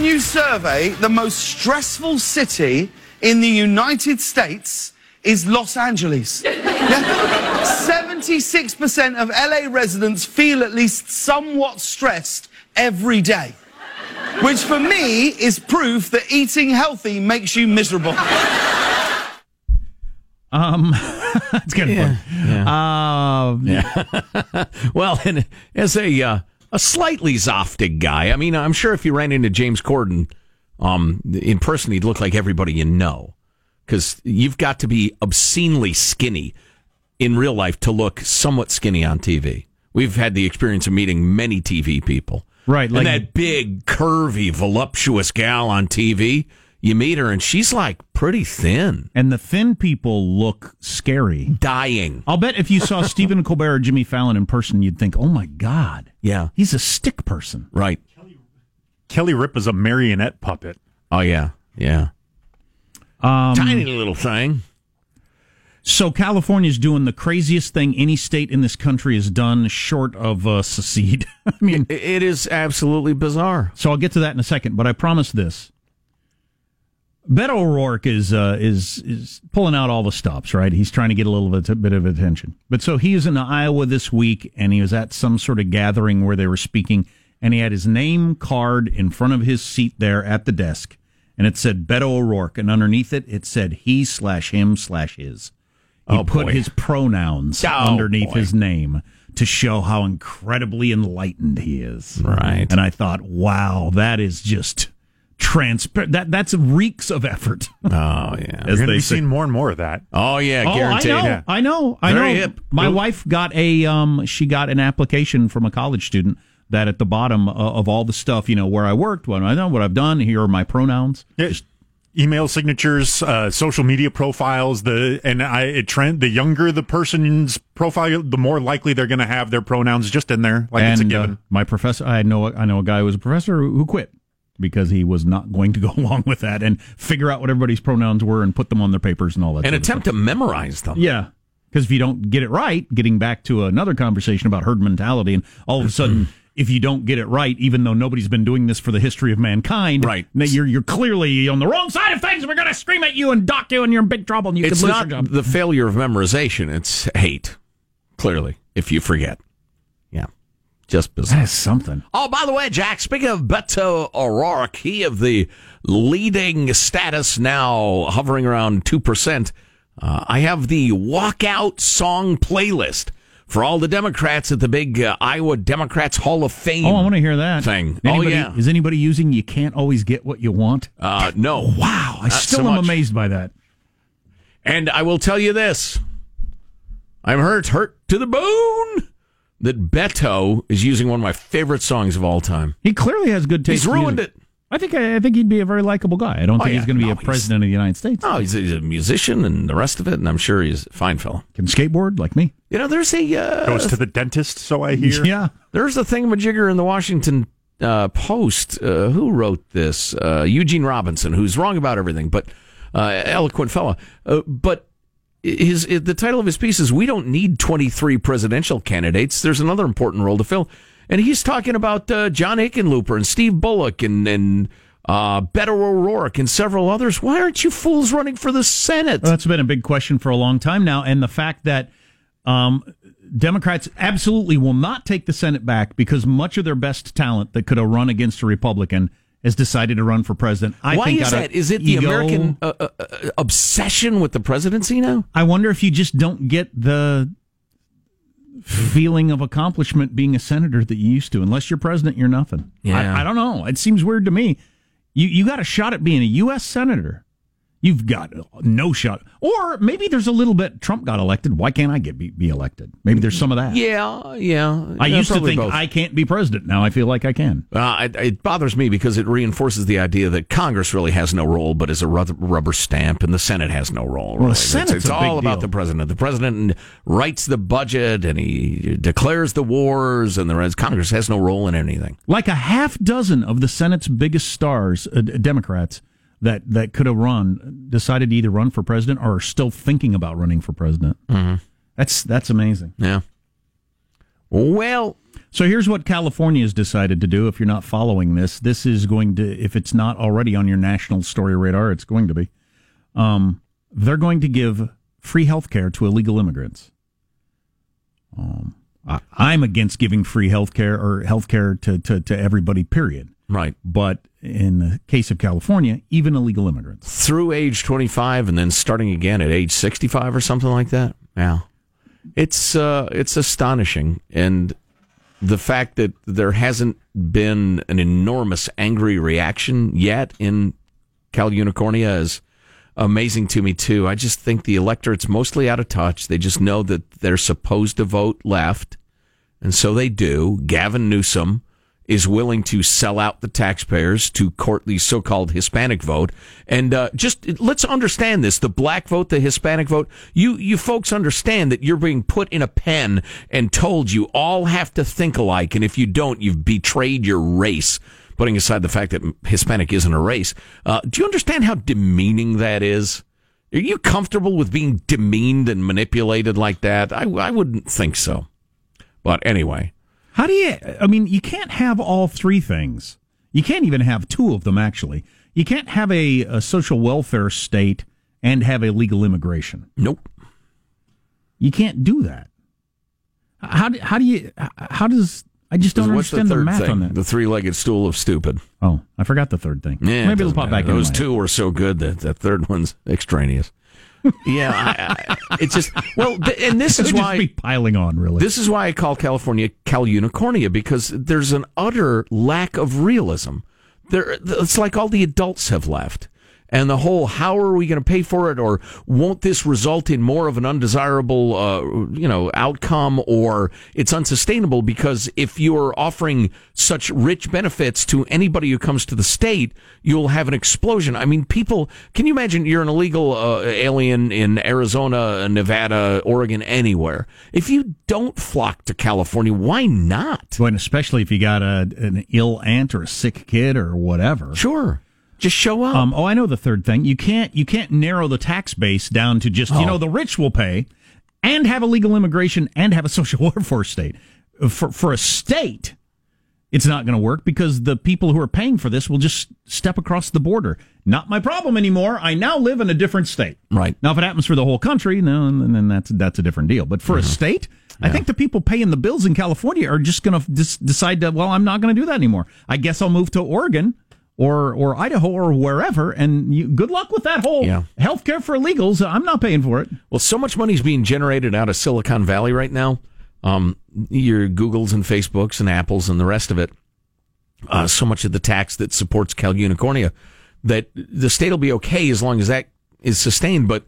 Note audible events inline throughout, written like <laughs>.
New survey, the most stressful city in the United States is Los Angeles. <laughs> Yeah? 76% of LA residents feel at least somewhat stressed every day. Which for me is proof that eating healthy makes you miserable. Um, <laughs> it's kind of Yeah, fun. yeah. Um, <laughs> well, and as a uh, a slightly Zoftig guy, I mean, I'm sure if you ran into James Corden um, in person, he'd look like everybody you know. Because you've got to be obscenely skinny in real life to look somewhat skinny on TV. We've had the experience of meeting many TV people. Right, like- and that big, curvy, voluptuous gal on TV, you meet her and she's like pretty thin, and the thin people look scary. dying. I'll bet if you saw <laughs> Stephen Colbert or Jimmy Fallon in person, you'd think, oh my God, Yeah, he's a stick person. right. Kelly Ripa is a marionette puppet. Oh, yeah, yeah. Um, Tiny little thing. So California's doing the craziest thing any state in this country has done, short of uh, secede. <laughs> I mean, It is absolutely bizarre. so I'll get to that in a second, but I promise this. Beto O'Rourke is uh, is is pulling out all the stops, right? He's trying to get a little bit, bit of attention. But so he was in Iowa this week, and he was at some sort of gathering where they were speaking, and he had his name card in front of his seat there at the desk, and it said Beto O'Rourke, and underneath it it said he slash him slash his. He Oh, put boy. his pronouns Oh, underneath boy. his name to show how incredibly enlightened he is. Right. And I thought, wow, that is just transparent. That that's reeks of effort. <laughs> Oh yeah. As You're going to they be say. seeing more and more of that. Oh yeah. Oh, I Guaranteed. know, I know, I Very know. hip. My Oop. wife got a um, she got an application from a college student that at the bottom uh, of all the stuff, you know, where I worked, what I know, what I've done. Here are my pronouns. Yeah, email signatures, uh, social media profiles. The and I it trend the younger the person's profile, the more likely they're going to have their pronouns just in there, like it's a and uh, given. my professor, I know, I know a guy who was a professor who who quit because he was not going to go <laughs> along with that and figure out what everybody's pronouns were and put them on their papers and all that. And attempt to memorize them. Yeah. Because if you don't get it right, getting back to another conversation about herd mentality, and all of a sudden, <clears throat> if you don't get it right, even though nobody's been doing this for the history of mankind, Right. now you're you're clearly on the wrong side of things. We're going to scream at you and dock you, and you're in big trouble, and you It's not your job. the failure of memorization. It's hate. Clearly, if you forget. Yeah. Just bizarre. That's something. Oh, by the way, Jack, speaking of Beto O'Rourke, he of the leading status now hovering around 2%. Uh, I have the walkout song playlist for all the Democrats at the big uh, Iowa Democrats Hall of Fame. Oh, I want to hear that Thing. Anybody, Oh, yeah. Is anybody using "You Can't Always Get What You Want"? Uh, no. Wow, I Not still so am much. amazed by that. And I will tell you this I'm hurt, hurt to the bone that Beto is using one of my favorite songs of all time. He clearly has good taste. He's ruined music. it. I think I think he'd be a very likable guy. I don't Oh, think yeah. he's going to be No, a president of the United States. Oh, he's a, he's a musician and the rest of it, and I'm sure he's a fine fellow. Can skateboard like me. You know, there's a uh, Goes to the dentist, so I hear. <laughs> Yeah. there's a thingamajigger in the Washington uh, Post. Uh, who wrote this? Uh, Eugene Robinson, who's wrong about everything, but uh, eloquent fellow. Uh, but his the title of his piece is "We don't need 23 presidential candidates. There's another important role to fill." And he's talking about uh, John Hickenlooper and Steve Bullock and and uh, Beto O'Rourke and several others. Why aren't you fools running for the Senate? Well, that's been a big question for a long time now, and the fact that um, Democrats absolutely will not take the Senate back because much of their best talent that could have run against a Republican has decided to run for president. I Why think is that? Is it the ego- American uh, uh, uh, obsession with the presidency now? I wonder if you just don't get the feeling of accomplishment being a senator that you used to. Unless you're president, you're nothing. Yeah. I, I don't know. It seems weird to me. You you got a shot at being a U.S. senator. You've got no shot. Or maybe there's a little bit. Trump got elected. Why can't I get be, be elected? Maybe there's some of that. Yeah, yeah. I Yeah, used to think both. I can't be president. Now I feel like I can. Uh, it, it bothers me because it reinforces the idea that Congress really has no role, but is a rubber stamp, and the Senate has no role. the really. It's- Senate's it's, a all about deal. the president. The president writes the budget and he declares the wars, and the rest. Congress has no role in anything. Like a half dozen of the Senate's biggest stars, uh, Democrats that that could have run, decided to either run for president or are still thinking about running for president. Mm-hmm. That's that's amazing. Yeah. Well, So here's what California has decided to do. If you're not following this, this is going to, if it's not already on your national story radar, it's going to be. Um, they're going to give free health care to illegal immigrants. Um, I, I'm against giving free health care or health care to, to, to everybody, period. Right. But in the case of California, even illegal immigrants. Through age 25 and then starting again at age 65 or something like that. Yeah. It's uh it's astonishing and the fact that there hasn't been an enormous angry reaction yet in Calunicornia is amazing to me too. I just think the electorate's mostly out of touch. They just know that they're supposed to vote left, and so they do. Gavin Newsom is willing to sell out the taxpayers to court the so-called Hispanic vote. And uh, just let's understand this: the black vote, the Hispanic vote. You you folks understand that you're being put in a pen and told you all have to think alike, and if you don't, you've betrayed your race. Putting aside the fact that Hispanic isn't a race, uh, do you understand how demeaning that is? Are you comfortable with being demeaned and manipulated like that? I, I wouldn't think so. But anyway, How do you, I mean, you can't have all three things. You can't even have two of them, actually. You can't have a, a social welfare state and have illegal immigration. nope. You can't do that. How do, how do you, how does, I just don't understand the the, math thing? on that. The three-legged stool of stupid. oh, I forgot the third thing. Yeah, Maybe it'll pop matter. back in. Those head. two were so good that that third one's <laughs> extraneous. Yeah, I, I, it's just well, th- and this is why piling on, really. This is why I call California Calunicornia because there's an utter lack of realism. There, it's like all the adults have left. And the whole, how are we going to pay for it, or won't this result in more of an undesirable, uh, you know, outcome, or it's unsustainable because if you're offering such rich benefits to anybody who comes to the state, you'll have an explosion. I mean, people, can you imagine you're an illegal uh, alien in Arizona, Nevada, Oregon, anywhere? If you don't flock to California, why not? Well, and especially if you got a, an ill aunt or a sick kid or whatever. Sure, just show up. Um, oh, I know the third thing. You can't you can't narrow the tax base down to just Oh. you know the rich will pay, and have illegal immigration and have a <laughs> social welfare state. For for a state, it's not going to work because the people who are paying for this will just step across the border. Not my problem anymore. I now live in a different state. Right. now, if it happens for the whole country, no, and then that's that's a different deal. But for Mm-hmm. a state. I think the people paying the bills in California are just going to dis- decide that, well, I'm not going to do that anymore. I guess I'll move to Oregon or or Idaho or wherever. And you, good luck with that whole Yeah. health care for illegals. I'm not paying for it. Well, so much money is being generated out of Silicon Valley right now. Um, your Googles and Facebooks and Apples and the rest of it. Uh, so much of the tax that supports Calunicornia that the state will be okay as long as that is sustained. But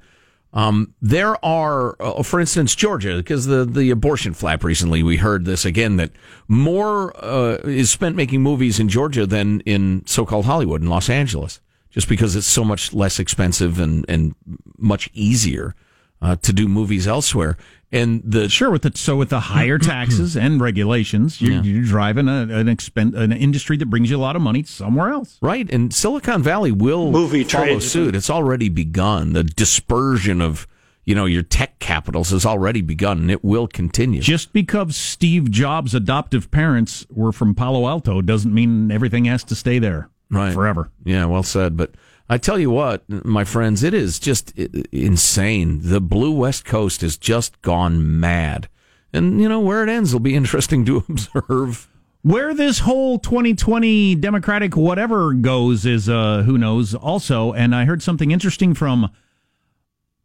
um, there are, uh, for instance, Georgia, because the, the abortion flap recently, we heard this again that more uh, is spent making movies in Georgia than in so called Hollywood in Los Angeles, just because it's so much less expensive and, and much easier uh, to do movies elsewhere. And the Sure, with the so with the higher <clears throat> taxes and regulations, you're, Yeah. you're driving a, an expen- an industry that brings you a lot of money somewhere else. Right, and Silicon Valley will Movie follow trade. suit. It's already begun. The dispersion of you know your tech capitals has already begun, and it will continue. Just because Steve Jobs' adoptive parents were from Palo Alto doesn't mean everything has to stay there Right. forever. Yeah, well said. But I tell you what, my friends, it is just insane. The Blue West Coast has just gone mad, and you know where it ends will be <laughs> interesting to observe. Where this whole 2020 Democratic whatever goes is uh, who knows also. And I heard something interesting from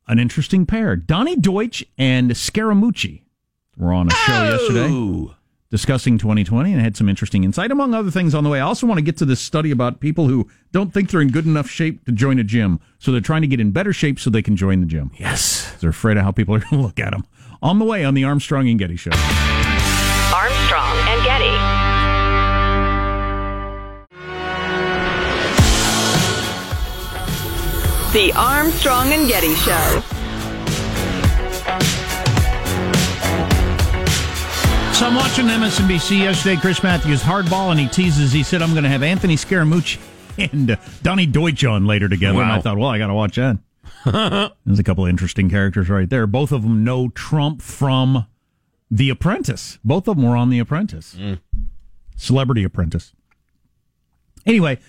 an interesting pair. Donny Deutsch and Scaramucci were on a show yesterday. Ooh. discussing 2020 and had some interesting insight, among other things on the way. I also want to get to this study about people who don't think they're in good enough shape to join a gym. So they're trying to get in better shape so they can join the gym. Yes. They're afraid of how people are going <laughs> to look at them. On the way on the Armstrong and Getty Show. Armstrong and Getty. The Armstrong and Getty Show. So I'm watching MSNBC yesterday. Chris Matthews hardball, and he teases. He said, "I'm going to have Anthony Scaramucci <laughs> and uh, Donny Deutsch on later together." And I thought, well, I got to watch that. <laughs> There's a couple of interesting characters right there. Both of them know Trump from The Apprentice. Both of them were on The Apprentice, Celebrity Apprentice. Anyway,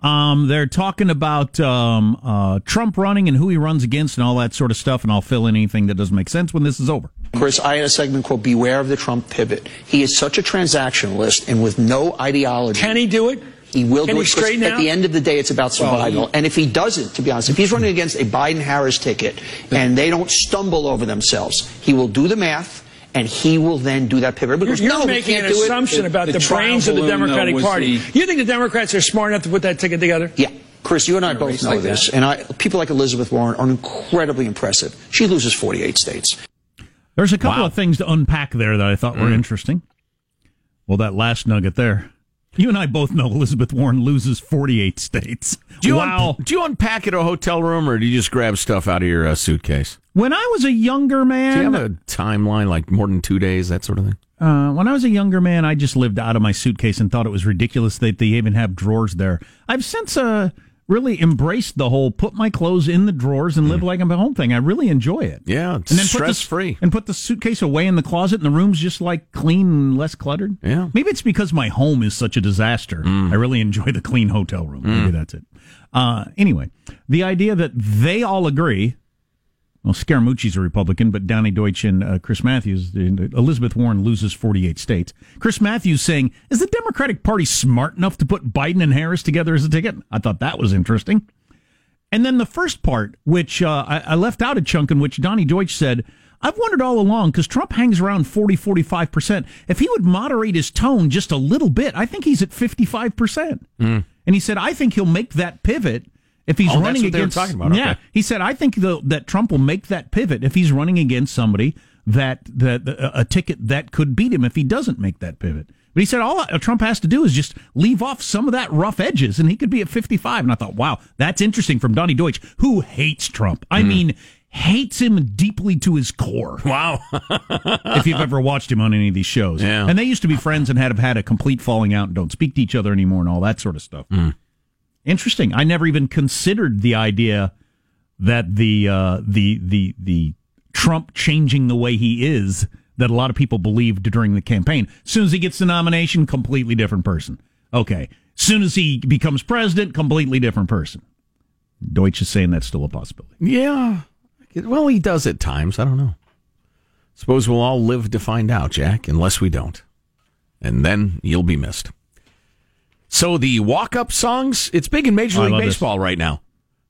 um, they're talking about um, uh, Trump running and who he runs against and all that sort of stuff. And I'll fill in anything that doesn't make sense when this is over. Chris, I had a segment called Beware of the Trump Pivot. He is such a transactionalist and with no ideology. Can he do it? He will Can do he it. 'cause straighten At the end of the day, it's about survival. Well, and if he doesn't, to be honest, if he's running against a Biden-Harris ticket and they don't stumble over themselves, he will do the math and he will then do that pivot. You're, Because you're no, making an do it. assumption about the the, brains of the Democratic was Party. the- You think the Democrats are smart enough to put that ticket together? Yeah. Chris, you and I both know like this, that. and I, people like Elizabeth Warren are incredibly impressive. She loses 48 states. There's a couple of things to unpack there that I thought Mm. were interesting. Well, that last nugget there. You and I both know Elizabeth Warren loses 48 states. Do you, wow. un- do you unpack at a hotel room or do you just grab stuff out of your uh, suitcase? when I was a younger Do man, you have a timeline like more than two days, that sort of thing? uh, when I was a younger man, I just lived out of my suitcase and thought it was ridiculous that they even have drawers there. I've since uh, really embraced the whole put my clothes in the drawers and live like I'm at home thing. I really enjoy it. Mm. Yeah, and then put stress the, free. and put the suitcase away in the closet, and the room's just like clean and less cluttered. Yeah. maybe it's because my home is such a disaster. I really enjoy the clean hotel room. Maybe that's it. Uh, anyway, the idea that they all agree. Well, Scaramucci's a Republican, but Donny Deutsch and uh, Chris Matthews, Elizabeth Warren loses 48 states. Chris Matthews saying, Is the Democratic Party smart enough to put Biden and Harris together as a ticket? I thought that was interesting. And then the first part, which uh, I, I left out a chunk in which Donny Deutsch said, I've wondered all along because Trump hangs around 40, 45%. If he would moderate his tone just a little bit, I think he's at 55%. And he said, I think he'll make that pivot if he's. Oh, that's running what they were against. talking about. Yeah. Okay. He said, I think the, that Trump will make that pivot if he's running against somebody that, that a, a ticket that could beat him if he doesn't make that pivot. But he said all Trump has to do is just leave off some of that rough edges, and he could be at 55. And I thought, wow, that's interesting from Donny Deutsch, who hates Trump. I Hmm. mean, hates him deeply to his core. Wow. <laughs> if you've ever watched him on any of these shows, Yeah. and they used to be friends and had have had a complete falling out and don't speak to each other anymore and all that sort of stuff. Interesting. I never even considered the idea that the uh, the the the Trump changing the way he is that a lot of people believed during the campaign. As soon as he gets the nomination, completely different person. Okay. Soon as he becomes president, completely different person. Deutsch is saying that's still a possibility. yeah. Well, he does at times. I don't know. Suppose we'll all live to find out, Jack, unless we don't. And then you'll be missed. So the walk-up songs, it's big in Major Oh, League love this. Baseball right now.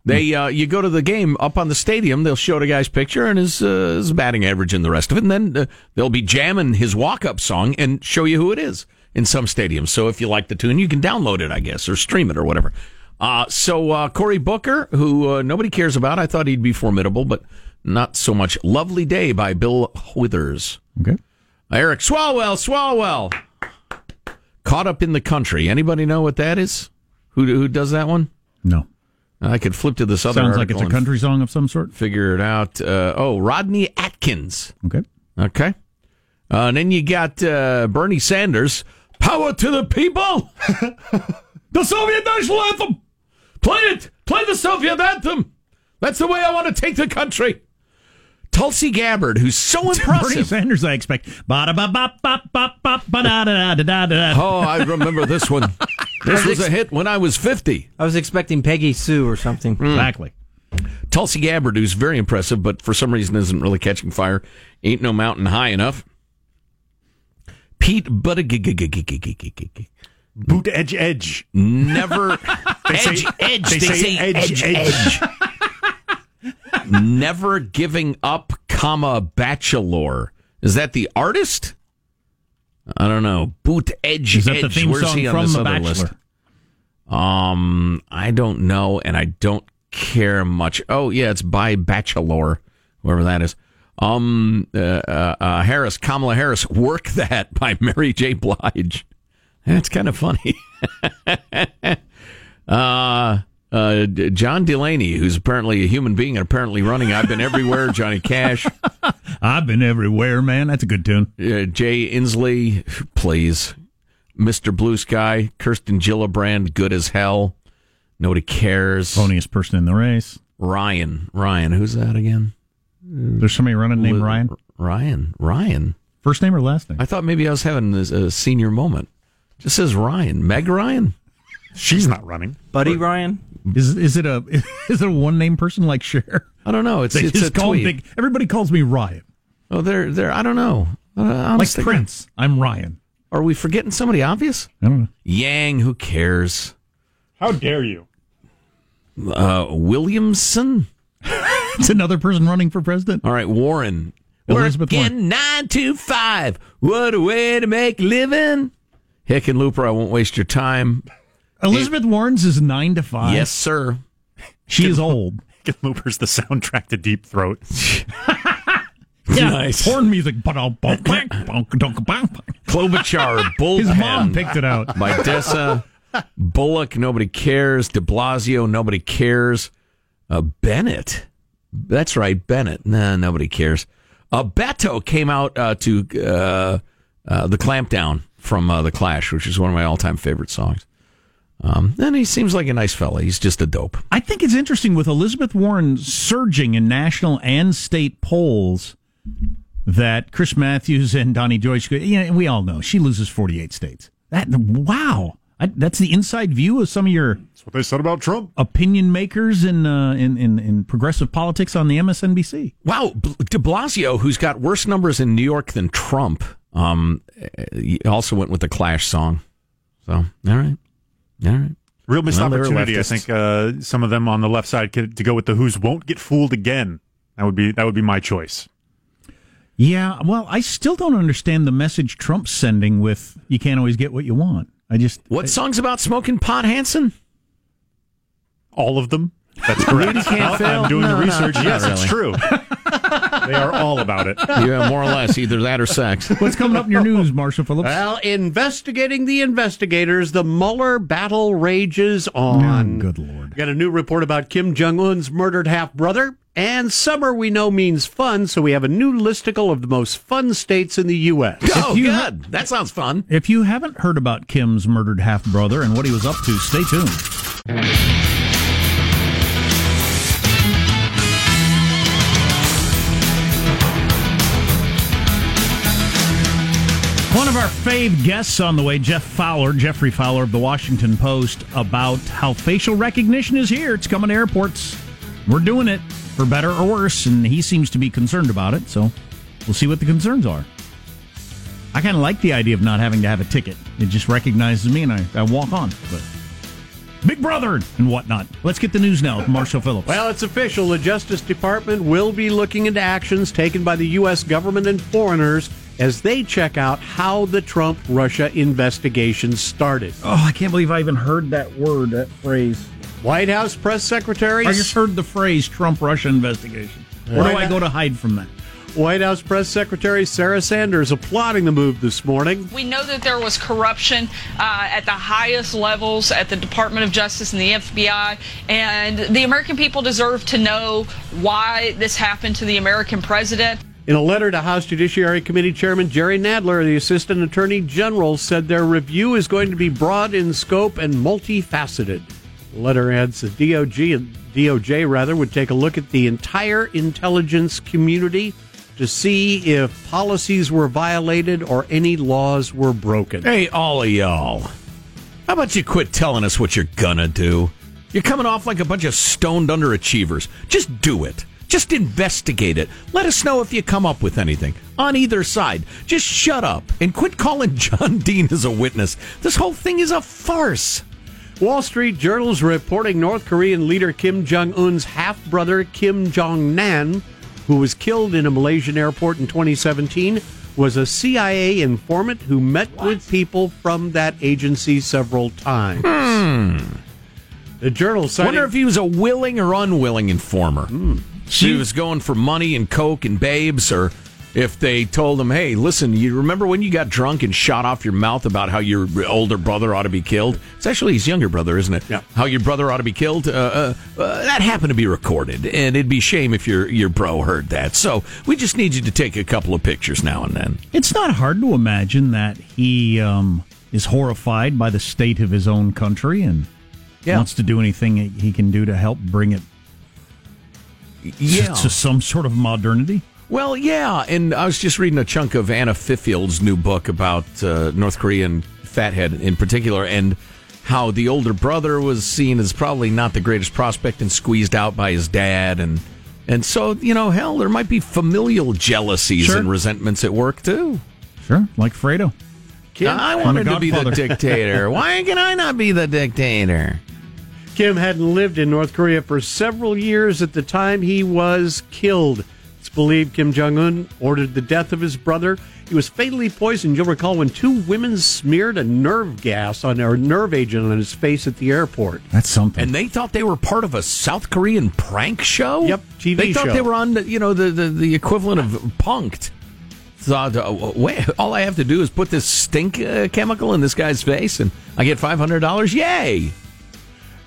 They, uh, you go to the game up on the stadium, they'll show the guy's picture and his, uh, his batting average and the rest of it, and then uh, they'll be jamming his walk-up song and show you who it is in some stadiums. So if you like the tune, you can download it, I guess, or stream it or whatever. Uh, so uh, Cory Booker, who uh, nobody cares about, I thought he'd be formidable, but not so much. "Lovely Day" by Bill Withers. Okay. Eric Swalwell, Swalwell, caught up in the country. Anybody know what that is? Who who does that one? No. I could flip to this other. Sounds like it's a country song of some sort. Figure it out. Uh, oh, Rodney Atkins. Okay. Okay. Uh, and then you got uh, Bernie Sanders. Power to the people. <laughs> the Soviet national anthem. Play it. Play the Soviet anthem. That's the way I want to take the country. Tulsi Gabbard, who's so impressive. <laughs> Bernie impressive. Sanders, I expect. Oh, I remember this one. <laughs> This was a hit when I was 50. I was expecting Peggy Sue or something. Mm. Exactly. Tulsi Gabbard, who's very impressive, but for some reason isn't really catching fire. Ain't no mountain high enough. Pete Buttigieg. Boot edge edge. Never edge, edge. they They, say say, edge, edge, edge. Never giving up, comma bachelor. Is that the artist? I don't know. Boot Edge. Is that the theme Where's song he on from this The other Bachelor? list? Um, I don't know, and I don't care much. Oh yeah, it's by Bachelor, whoever that is. Um, uh, uh, uh, Harris, Kamala Harris, "Work That" <laughs> by Mary J. Blige. That's kind of funny. <laughs> uh, uh, John Delaney, who's apparently a human being and apparently running. I've been everywhere. Johnny Cash, <laughs> I've been everywhere, man. That's a good tune. uh, Jay Inslee, please. Mr. Blue Sky, Kirsten Gillibrand, good as hell. Nobody cares. Funniest person in the race. Ryan, Ryan, who's that again? There's somebody running named Ryan. Ryan, Ryan. First name or last name? I thought maybe I was having a, a senior moment. Just says Ryan, Meg Ryan. She's not running. Buddy Ryan? Is is it a <laughs> is it a one name person like Cher? I don't know. It's They it's a call tweet. big. Everybody calls me Ryan, Oh, they're they're. I don't know. Uh, like honestly, Prince. I'm Ryan. Are we forgetting somebody obvious? I don't know. Yang, who cares? How dare you? Uh, Williamson. <laughs> It's another person running for president. All right, Warren. Elizabeth Working nine to five. What a way to make a living. Hickenlooper, I won't waste your time. Elizabeth Warren's is nine to five. Yes, sir. she is old. <laughs> Hickenlooper's the soundtrack to Deep Throat. <laughs> Yeah, Nice. horn music. His Klobuchar, bullpen. mom picked it out. by Dessa. Bullock, nobody cares. De Blasio, nobody cares. Uh, Bennet. That's right, Bennet. Nah, nobody cares. Uh, Beto came out uh, to uh, uh, the Clampdown from uh, The Clash, which is one of my all time favorite songs. Um, and he seems like a nice fella. He's just a dope. I think it's interesting with Elizabeth Warren surging in national and state polls that Chris Matthews and Donny Deutsch, you know, we all know she loses 48 states. That wow, I, that's the inside view of some of your That's what they said about Trump. opinion makers in, uh, in in in progressive politics on the MSNBC. Wow, De Blasio, who's got worse numbers in New York than Trump, um, he also went with the Clash song. So, all right. All right. Real missed Well, opportunity. I think uh, some of them on the left side could, to go with the who's won't get fooled again. That would be that would be my choice. Yeah, well, I still don't understand the message Trump's sending with "you can't always get what you want." I just What song's about smoking pot, Hanson? All of them. That's <laughs> correct. can't? I'm doing No, the research. not yes, it's true. <laughs> they are all about it. <laughs> Yeah, more or less, either that or sex. what's coming up in your news, Marshall Phillips? Well, investigating the investigators, the Mueller battle rages on. Oh, good lord. Got a new report about Kim Jong Un's murdered half brother. And summer we know means fun, so we have a new listicle of the most fun states in the U.S. Oh, you good. That sounds fun. If you haven't heard about Kim's murdered half brother and what he was up to, stay tuned. Fave guests on the way, Geoff Fowler, Geoffrey Fowler of the Washington Post, about how facial recognition is here. It's coming to airports. We're doing it for better or worse, and he seems to be concerned about it. So we'll see what the concerns are. I kind of like the idea of not having to have a ticket. It just recognizes me and I, I walk on. But Big Brother and whatnot. Let's get the news now Marshall Phillips. Well, it's official. The Justice Department will be looking into actions taken by the U.S. government and foreigners as they check out how the Trump Russia investigation started. oh, I can't believe I even heard that word, that phrase. White House press secretary. I just heard the phrase Trump Russia investigation. Where do I go to hide from that? White House press secretary Sarah Sanders applauding the move this morning. We know that there was corruption uh, at the highest levels at the Department of Justice and the FBI, and the American people deserve to know why this happened to the American president. In a letter to House Judiciary Committee Chairman Jerry Nadler, the Assistant Attorney General said their review is going to be broad in scope and multifaceted. The letter adds the DOJ, DOJ rather would take a look at the entire intelligence community to see if policies were violated or any laws were broken. Hey, all of y'all. How about you quit telling us what you're gonna do? You're coming off like a bunch of stoned underachievers. Just do it. Just investigate it. Let us know if you come up with anything on either side. Just shut up and quit calling <laughs> John Dean as a witness. This whole thing is a farce. Wall Street Journal's reporting North Korean leader Kim Jong un's half brother Kim Jong Nam, who was killed in a Malaysian airport in 2017, was a CIA informant who met with people from that agency several times. The journal cited, Wonder if he was a willing or unwilling informer. Hmm. So he was going for money and coke and babes, or if they told him, "Hey, listen, you remember when you got drunk and shot off your mouth about how your older brother ought to be killed? It's actually his younger brother, isn't it? Yeah. How your brother ought to be killed. Uh, uh, uh, that happened to be recorded, and it'd be shame if your your bro heard that. So we just need you to take a couple of pictures now and then. It's not hard to imagine that he um, is horrified by the state of his own country and wants to do anything he can do to help bring it Yeah. to some sort of modernity. Well, yeah, and I was just reading a chunk of Anna Fifield's new book about uh, North Korean fathead in particular, and how the older brother was seen as probably not the greatest prospect and squeezed out by his dad, and and so you know, hell, there might be familial jealousies Sure. and resentments at work too. Sure, like Fredo. I wanted to be the dictator. <laughs> Why can I not be the dictator? Kim hadn't lived in North Korea for several years at the time he was killed. It's believed Kim Jong un ordered the death of his brother. He was fatally poisoned. You'll recall when two women smeared a nerve gas on or nerve agent on his face at the airport. That's something. And they thought they were part of a South Korean prank show. Yep, TV They thought show. they were on, the, you know, the, the, the equivalent of Punked. Thought, uh, wait, all I have to do is put this stink uh, chemical in this guy's face, and I get five hundred dollars. Yay!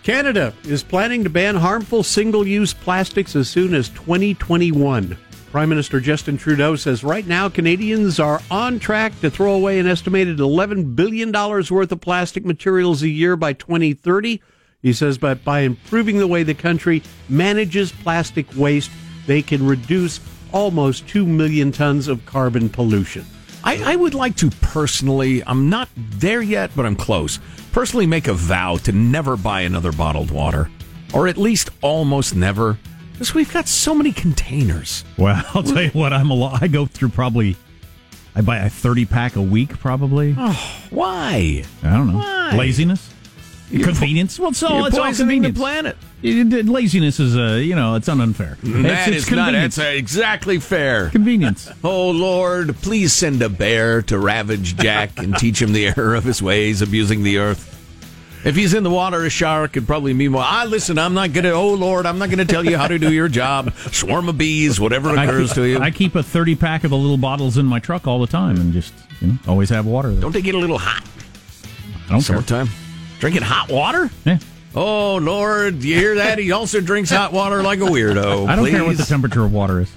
Canada is planning to ban harmful single use plastics as soon as 2021. Prime Minister Justin Trudeau says right now Canadians are on track to throw away an estimated $11 billion worth of plastic materials a year by 2030. He says but by improving the way the country manages plastic waste, they can reduce almost 2 million tons of carbon pollution. I, I would like to personally, I'm not there yet, but I'm close. Personally, make a vow to never buy another bottled water, or at least almost never, because we've got so many containers. Well, <laughs> I'll tell you what, I'm a lot. I go through probably, I buy a 30 pack a week probably. Oh, why? I don't know. Why? Laziness? Convenience? Well, it's all, You're it's all poisoning the convenience. planet. It- it- laziness is, uh, you know, it's unfair. That it's, is not. convenience. That's uh, exactly fair. convenience. <laughs> Oh Lord, please send a bear to ravage Jack and teach him the error of his ways, abusing the earth. If he's in the water, a shark could probably mean more. I listen. I'm not gonna. Oh Lord, I'm not gonna tell you how to do your job. Swarm of bees, whatever I occurs keep, to you. I keep a 30 pack of the little bottles in my truck all the time and just, you know, always have water there. Don't they get a little hot I don't care. summertime? Drinking hot water? Yeah. Oh Lord, you hear that? He also drinks hot water like a weirdo. <laughs> I don't care what the temperature of water is.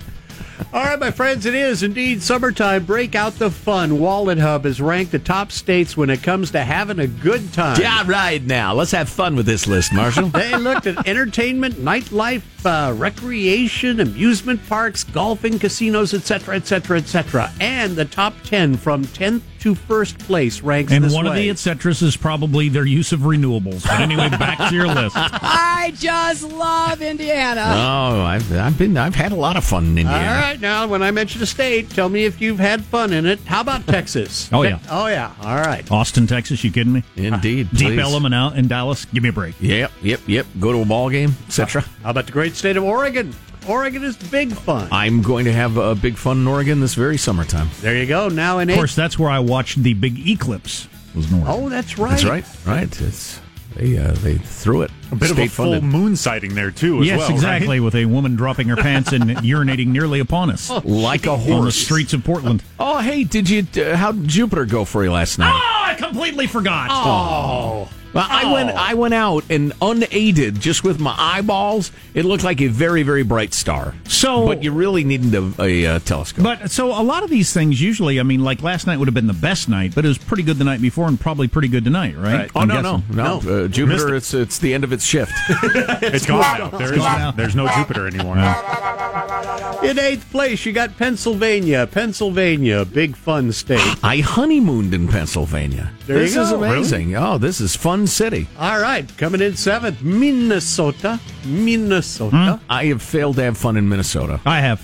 All right, my friends, it is indeed summertime. Break out the fun. WalletHub is ranked the top states when it comes to having a good time. Yeah, right now. Let's have fun with this list, Marshall. They looked at entertainment, nightlife, uh, recreation, amusement parks, golfing, casinos, etc., etc., etc. And the top 10 from 10th to first place ranks And this one of the et ceteras is probably their use of renewables. But anyway, back to your list. <laughs> I just love Indiana. oh, I've, I've been. I've had a lot of fun in Indiana. All right, now when I mention a state, tell me if you've had fun in it. How about Texas? <laughs> Oh, yeah. Oh yeah. All right. Austin, Texas, you kidding me? Indeed, Deep please. Ellum and out in Dallas, give me a break. Yep, yep, yep. Go to a ball game, etc. How about the great state of Oregon? Oregon is big fun. I'm going to have a big fun in Oregon this very summertime. There you go. Now in Of eighth. course, that's where I watched the big eclipse. Was in Oregon. Oh, that's right. That's right, right. It's they uh, they threw it. A bit of a full State-funded. moon sighting there too. As yes, well, exactly. With a woman dropping her pants and <laughs> urinating nearly upon us like a horse on the streets of Portland. Oh, hey, did you? Uh, how would Jupiter go for you last night? Oh, I completely forgot. Oh. Well, I went. I went out and unaided, just with my eyeballs, it looked like a very, very bright star. So- but you really needed a, a uh, telescope. But so a lot of these things usually, I mean, like last night would have been the best night, but it was pretty good the night before and probably pretty good tonight, right? Right. oh I'm no, no, guessing. no, Uh, Jupiter. it. It's it's the end of its shift. <laughs> It's gone now. There is, gone now. there's no Jupiter anymore. In eighth place, you got Pennsylvania. Pennsylvania, big fun state. <gasps> I honeymooned in Pennsylvania. There you this is go. amazing. Oh, this is fun city. All right, coming in seventh, Minnesota. Minnesota. Hmm? I have failed to have fun in Minnesota. I have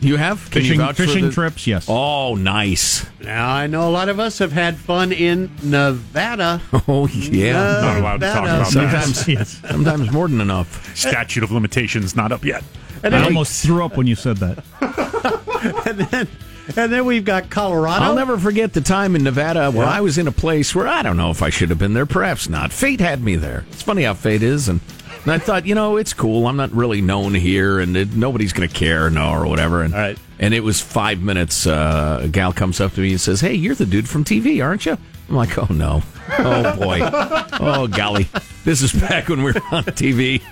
You have Can fishing vouch for fishing the- trips. Yes. Oh, nice. Now I know a lot of us have had fun in Nevada. <laughs> Oh yeah. Not allowed to talk Nevada. about that. Sometimes, <laughs> yes. sometimes more than enough. Statute of limitations not up yet. And I then, almost threw up when you said that. <laughs> and then And then we've got Colorado. I'll never forget the time in Nevada where Yeah. I was in a place where I don't know if I should have been there, perhaps not. Fate had me there. It's funny how fate is, and, and I thought, you know, it's cool. I'm not really known here, and it, nobody's going to care, no, or whatever. And, All right. and it was five minutes. Uh, a gal comes up to me and says, "Hey, you're the dude from TV, aren't you?" I'm like, "Oh no, oh boy, <laughs> oh golly, this is back when we were on TV."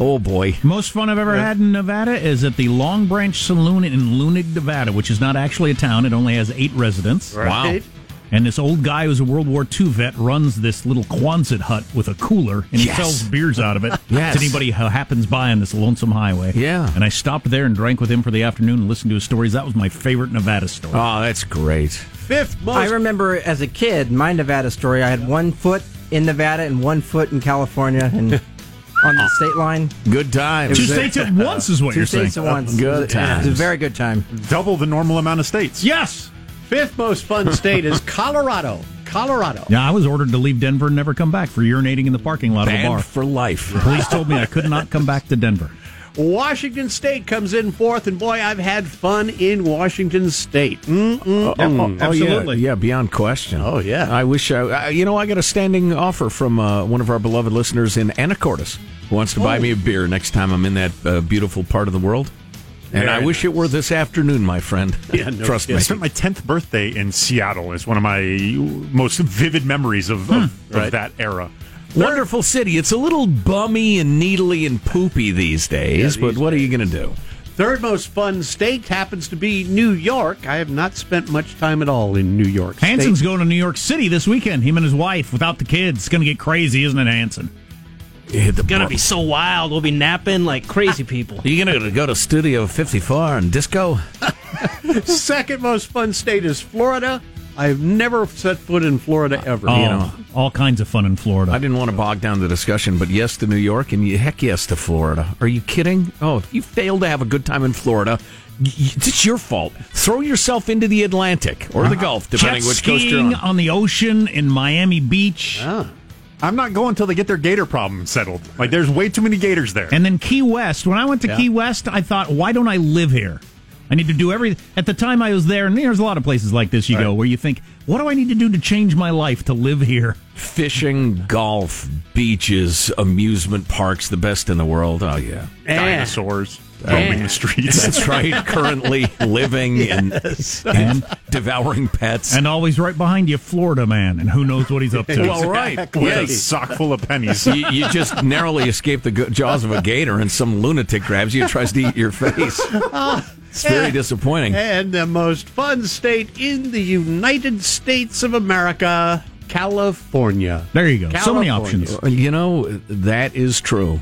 Oh boy. Most fun I've ever had in Nevada is at the Long Branch Saloon in Luning, Nevada, which is not actually a town. It only has eight residents. Right. And this old guy who's a World War II vet runs this little Quonset hut with a cooler, and he Yes. sells beers out of it <laughs> Yes. to anybody who happens by on this lonesome highway. Yeah. And I stopped there and drank with him for the afternoon and listened to his stories. That was my favorite Nevada story. Oh, that's great. Fifth most. I remember as a kid, my Nevada story. I had one foot in Nevada and one foot in California, and <laughs> on the state line. Good time. Two states at uh, once is what Two you're saying. Two states at once. Good time. was a- It times. was a very good time. Double the normal amount of states. Yes. Fifth most fun <laughs> state is Colorado. Colorado. Yeah, I was ordered to leave Denver and never come back for urinating in the parking lot of a Banned bar. for life. The police told me I could not come back to Denver. Washington State comes in fourth, and boy, I've had fun in Washington State. Mm-mm. Oh, Absolutely. yeah, yeah, beyond question. Oh, yeah. I wish I, I- you know, I got a standing offer from uh, one of our beloved listeners in Anacortes who wants to buy Oh. me a beer next time I'm in that uh, beautiful part of the world. And Very I wish it were this afternoon, my friend. <laughs> Yeah, no Trust I me. I spent my 10th birthday in Seattle. It's one of my most vivid memories of, of, of Right. that era. Wonderful city. It's a little bummy and needly and poopy these days, Yeah, but these what are you going to do? Third most fun state happens to be New York. I have not spent much time at all in New York. Hanson's State. going to New York City this weekend. Him and his wife without the kids. It's going to get crazy, isn't it, Hanson? You hit the gonna bar- be so wild. We'll be napping like crazy ah, people. you going to go to Studio 54 and disco? <laughs> Second most fun state is Florida. I've never set foot in Florida ever. Oh, You know. all kinds of fun in Florida. I didn't want to bog down the discussion, but yes to New York and heck yes to Florida. Are you kidding? Oh, if you fail to have a good time in Florida, y- y- it's your fault. Throw yourself into the Atlantic or the uh-huh. Gulf, depending which coast you're on. on the ocean in Miami Beach. I'm not going until they get their gator problem settled. Like, there's way too many gators there. And then Key West. When I went to Yeah. Key West, I thought, why don't I live here? I need to do every. At the time I was there, and there's a lot of places like this you go where you think, what do I need to do to change my life to live here? Fishing, golf, beaches, amusement parks, the best in the world. Oh, yeah. Dinosaurs Uh, roaming the streets. <laughs> That's right. Currently living <laughs> and, and devouring pets. And always right behind you, Florida man, and who knows what he's up to. well, right. With a sock full of pennies. you, you just narrowly escape the jaws of a gator, and some lunatic grabs you and tries to eat your face. It's very disappointing. And the most fun state in the United States of America, California. There you go. So many options. You know, that is true.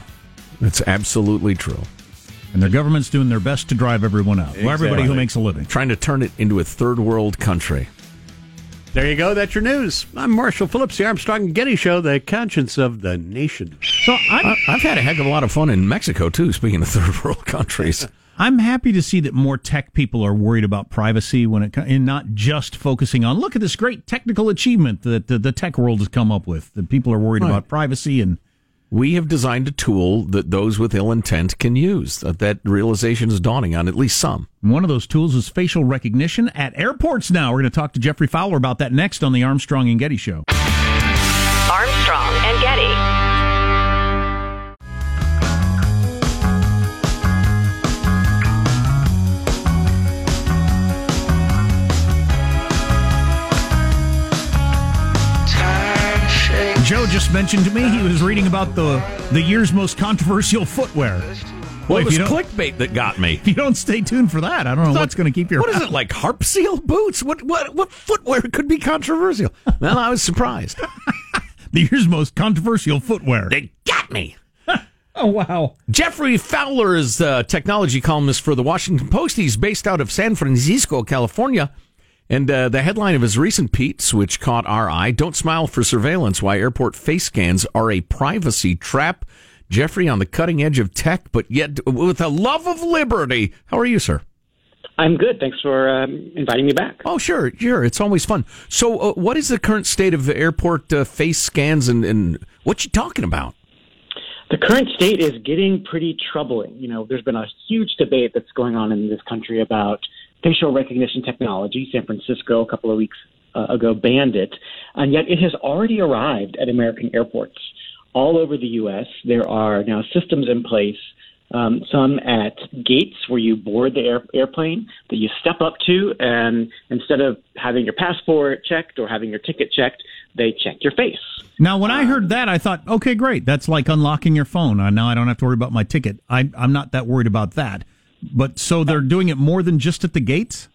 It's absolutely true. And their government's doing their best to drive everyone out. Well, everybody who makes a living. Trying to turn it into a third world country. There you go. That's your news. I'm Marshall Phillips, the Armstrong and Getty Show, the conscience of the nation. So I'm, I- I've had a heck of a lot of fun in Mexico, too, speaking of <laughs> third world countries. <laughs> I'm happy to see that more tech people are worried about privacy when it co- and not just focusing on look at this great technical achievement that the, the tech world has come up with. That people are worried Right. about privacy and We have designed a tool that those with ill intent can use. That, that realization is dawning on at least some. One of those tools is facial recognition at airports now. We're going to talk to Geoffrey Fowler about that next on the Armstrong and Getty Show. Just mentioned to me he was reading about the the year's most controversial footwear. Well, it was clickbait that got me. If you don't stay tuned for that, I don't know what's going to keep your What is it like harp seal boots? What what what footwear could be controversial? Well, I was surprised. <laughs> the year's most controversial footwear. They got me. <laughs> Oh wow! Geoffrey Fowler is the uh, technology columnist for the Washington Post. He's based out of San Francisco, California. And uh, the headline of his recent piece, which caught our eye, Don't Smile for Surveillance Why Airport Face Scans Are a Privacy Trap. Geoffrey on the cutting edge of tech, but yet with a love of liberty. How are you, sir? I'm good. Thanks for um, inviting me back. Oh, sure, sure. It's always fun. So, uh, what is the current state of the airport uh, face scans, and, and what you talking about? The current state is getting pretty troubling. You know, there's been a huge debate that's going on in this country about facial recognition technology. San Francisco, a couple of weeks uh, ago, banned it, and yet it has already arrived at American airports all over the U.S. There are now systems in place. Um, some at gates where you board the air, airplane that you step up to, and instead of having your passport checked or having your ticket checked, they check your face. Now, when I heard that, I thought, okay, great. That's like unlocking your phone. Uh, now I don't have to worry about my ticket. I, I'm not that worried about that. But so they're doing it more than just at the gates?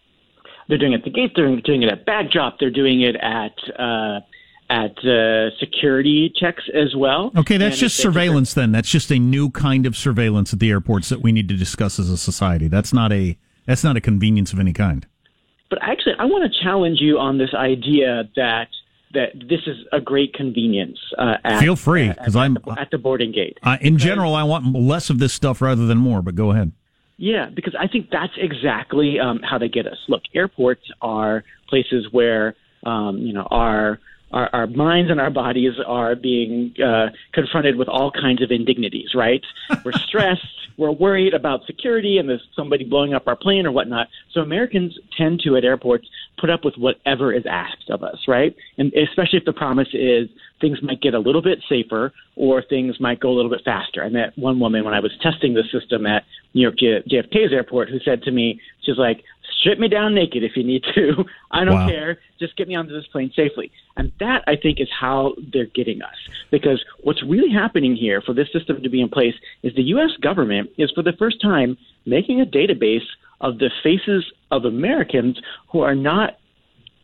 They're doing it at the gates. They're doing it at bag drop. They're doing it at uh, at uh, security checks as well. Okay, that's And just surveillance then. That's just a new kind of surveillance at the airports that we need to discuss as a society. That's not a that's not a convenience of any kind. But actually, I want to challenge you on this idea that that this is a great convenience. Uh, at, Feel free, 'cause I'm- the- at the boarding gate. Uh, in general, I want less of this stuff rather than more, but go ahead. Yeah, because I think that's exactly um, how they get us. Look, airports are places where um, you know our, our our minds and our bodies are being uh, confronted with all kinds of indignities. Right? <laughs> We're stressed. We're worried about security and there's somebody blowing up our plane or whatnot. So Americans tend to at airports put up with whatever is asked of us, right? And especially if the promise is things might get a little bit safer or things might go a little bit faster. I met one woman when I was testing the system at New York JFK's airport who said to me, she's like, strip me down naked if you need to. <laughs> I don't Wow. care. Just get me onto this plane safely. And that, I think, is how they're getting us. Because what's really happening here for this system to be in place is the U.S. government is, for the first time, making a database of the faces of Americans who are not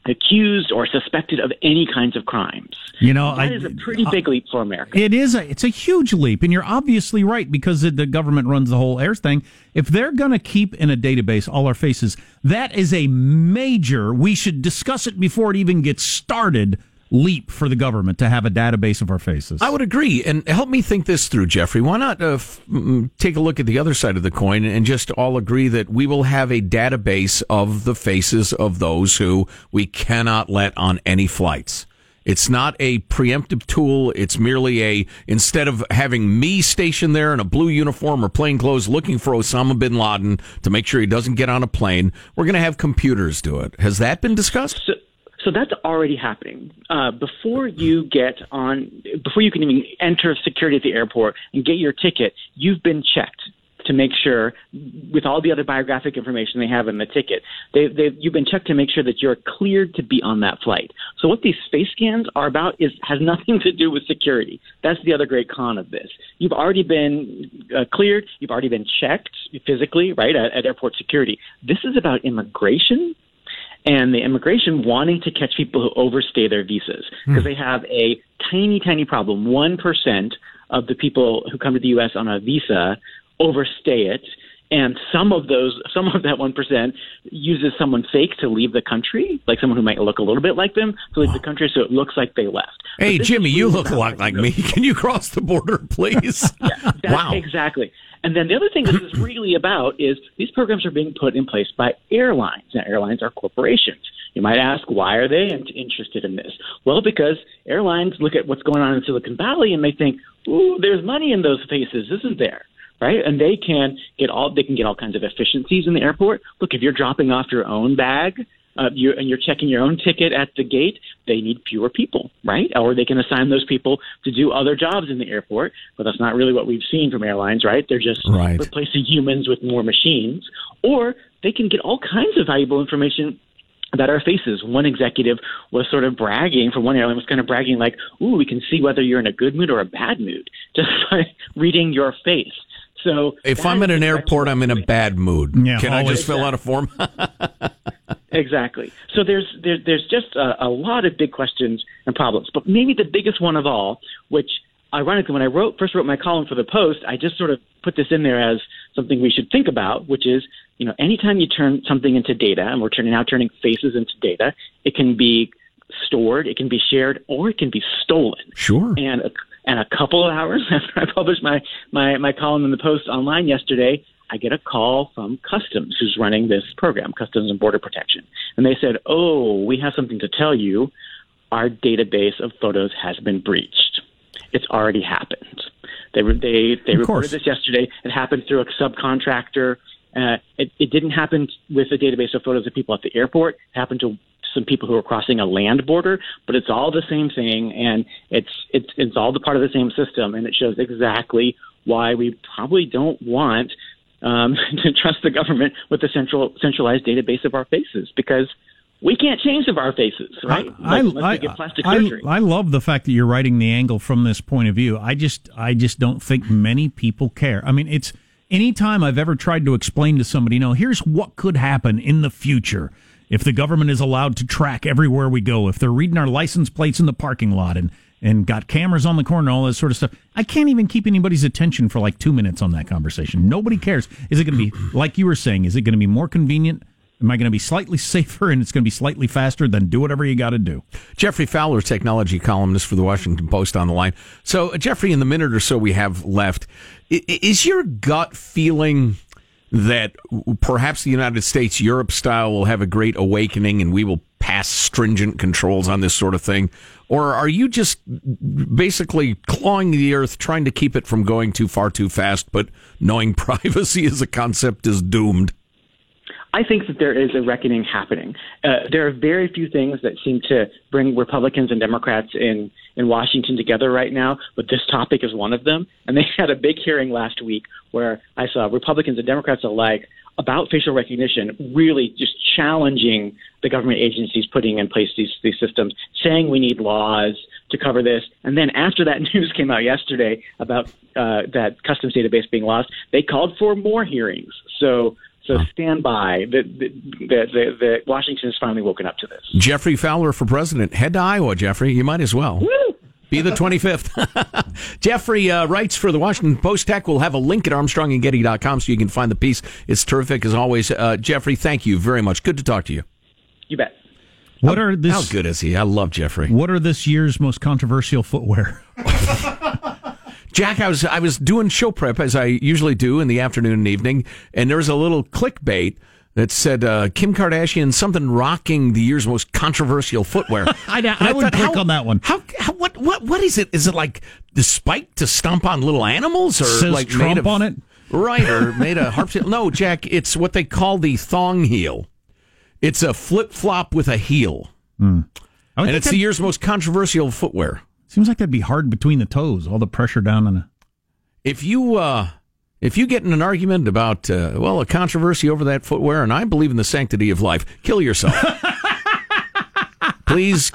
accused or suspected of any kinds of crimes. You know, That I- is a pretty big leap for America. It is a it's a huge leap, and you're obviously right because the- the government runs the whole air thing. If they're going to keep in a database all our faces, that is a major. We should discuss it before it even gets started. Leap for the government to have a database of our faces. I would agree. And help me think this through, Geoffrey. Why not uh, f- mm, take a look at the other side of the coin and just all agree that we will have a database of the faces of those who we cannot let on any flights? It's not a preemptive tool. It's merely a, instead of having me stationed there in a blue uniform or plain clothes looking for Osama bin Laden to make sure he doesn't get on a plane, we're going to have computers do it. Has that been discussed? So, so that's already happening. Uh, before you get on, before you can even enter security at the airport and get your ticket, you've been checked to make sure, with all the other biographic information they have in the ticket, they, they, you've been checked to make sure that you're cleared to be on that flight. So what these space scans are about is has nothing to do with security. That's the other great con of this. You've already been uh, cleared. You've already been checked physically, right, at, at airport security. This is about immigration and the immigration wanting to catch people who overstay their visas hmm. because they have a tiny, tiny problem. 1% of the people who come to the U.S. on a visa overstay it. And some of those, <laughs> some of that 1% uses someone fake to leave the country, like someone who might look a little bit like them to leave the country so it looks like they left. Hey, Jimmy, you look a lot like me. <laughs> Can you cross the border, please? <laughs> That- wow. Exactly. And then the other thing this is really about is these programs are being put in place by airlines. Now, airlines are corporations. You might ask, why are they interested in this? Well, because airlines look at what's going on in Silicon Valley and they think, ooh, there's money in those faces, isn't there? Right, and they can get all they can get all kinds of efficiencies in the airport. Look, if you're dropping off your own bag, uh, you and you're checking your own ticket at the gate, they need fewer people, right? Or they can assign those people to do other jobs in the airport. But that's not really what we've seen from airlines, right? They're just Right. replacing humans with more machines. Or they can get all kinds of valuable information about our faces. One executive was sort of bragging from one airline was kind of bragging like, "Ooh, we can see whether you're in a good mood or a bad mood <laughs> just by reading your face." So If I'm at an airport, I'm in a bad mood. Yeah, Can I just oh, fill out a form? <laughs> Exactly. So there's there, there's just a, a lot of big questions and problems, but maybe the biggest one of all, which ironically, when I wrote first wrote my column for the Post, I just sort of put this in there as something we should think about, which is you know anytime you turn something into data, and we're turning now turning faces into data, it can be stored, it can be shared, or it can be stolen. Sure. And a, and a couple of hours <laughs> after I published my, my, my column in the Post online yesterday, I get a call from Customs, who's running this program, Customs and Border Protection. And they said, Oh, we have something to tell you. Our database of photos has been breached. It's already happened. They, they, they Of reported course. this yesterday. It happened through a subcontractor Uh, it, it didn't happen with a database of photos of people at the airport. It happened to some people who are crossing a land border, but it's all the same thing, and it's it's it's all the part of the same system, and it shows exactly why we probably don't want um, <laughs> to trust the government with the central centralized database of our faces because we can't change of our faces, right? I, I, get plastic I, surgery. I love the fact that you're writing the angle from this point of view. I just I just don't think many people care. I mean, it's any time I've ever tried to explain to somebody, no, here's what could happen in the future if the government is allowed to track everywhere we go, if they're reading our license plates in the parking lot and and got cameras on the corner, all that sort of stuff. I can't even keep anybody's attention for like two minutes on that conversation. Nobody cares. Is it going to be like you were saying? Is it going to be more convenient? Am I going to be slightly <laughs> safer and it's going to be slightly faster? Then do whatever you got to do. Geoffrey Fowler, technology columnist for the Washington Post, on the line. So, Geoffrey, in the minute or so we have left, is your gut feeling that perhaps the United States, Europe style, will have a great awakening and we will pass stringent controls on this sort of thing? Or are you just basically clawing the earth, trying to keep it from going too far too fast, but knowing <laughs> privacy as a concept is doomed? I think that there is a reckoning happening. Uh, there are very few things that seem to bring Republicans and Democrats in in Washington together right now, but this topic is one of them. And they <laughs> had a big hearing last week where I saw Republicans and Democrats alike about facial recognition, really just challenging the government agencies putting in place these these systems, saying we need laws to cover this. And then after that <laughs> news came out yesterday about uh, that customs database being lost, they called for more hearings. So. So stand by. The, the Washington has finally woken up to this. Geoffrey Fowler for president. Head to Iowa, Geoffrey. You might as well. Be the 25th. <laughs> Geoffrey uh, writes for the Washington Post Tech. We'll have a link at armstrongandgetty.com so you can find the piece. It's terrific as always. Uh, Geoffrey, thank you very much. Good to talk to you. You bet. What are this? How good is he? I love Geoffrey. What are this year's most controversial footwear? <laughs> Jack, I was I was doing show prep as I usually do in the afternoon and evening, and there was a little clickbait that said uh, Kim Kardashian something rocking the year's most controversial footwear. <laughs> I, And I would thought, click how- on that one. How, how what what what is it? Is it like the spike to stomp on little animals, or Says like Trump of, on it? Right, or <laughs> made a harp? No, Jack. It's what they call the thong heel. It's a flip flop with a heel, I would and it's that- the year's most controversial footwear. Seems like that'd be hard between the toes. All the pressure down on a. if you uh, if you get in an argument about uh, well a controversy over that footwear, and I believe in the sanctity of life, kill yourself. <laughs> Please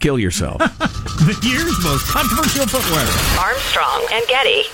kill yourself. The year's most controversial footwear. Armstrong and Getty.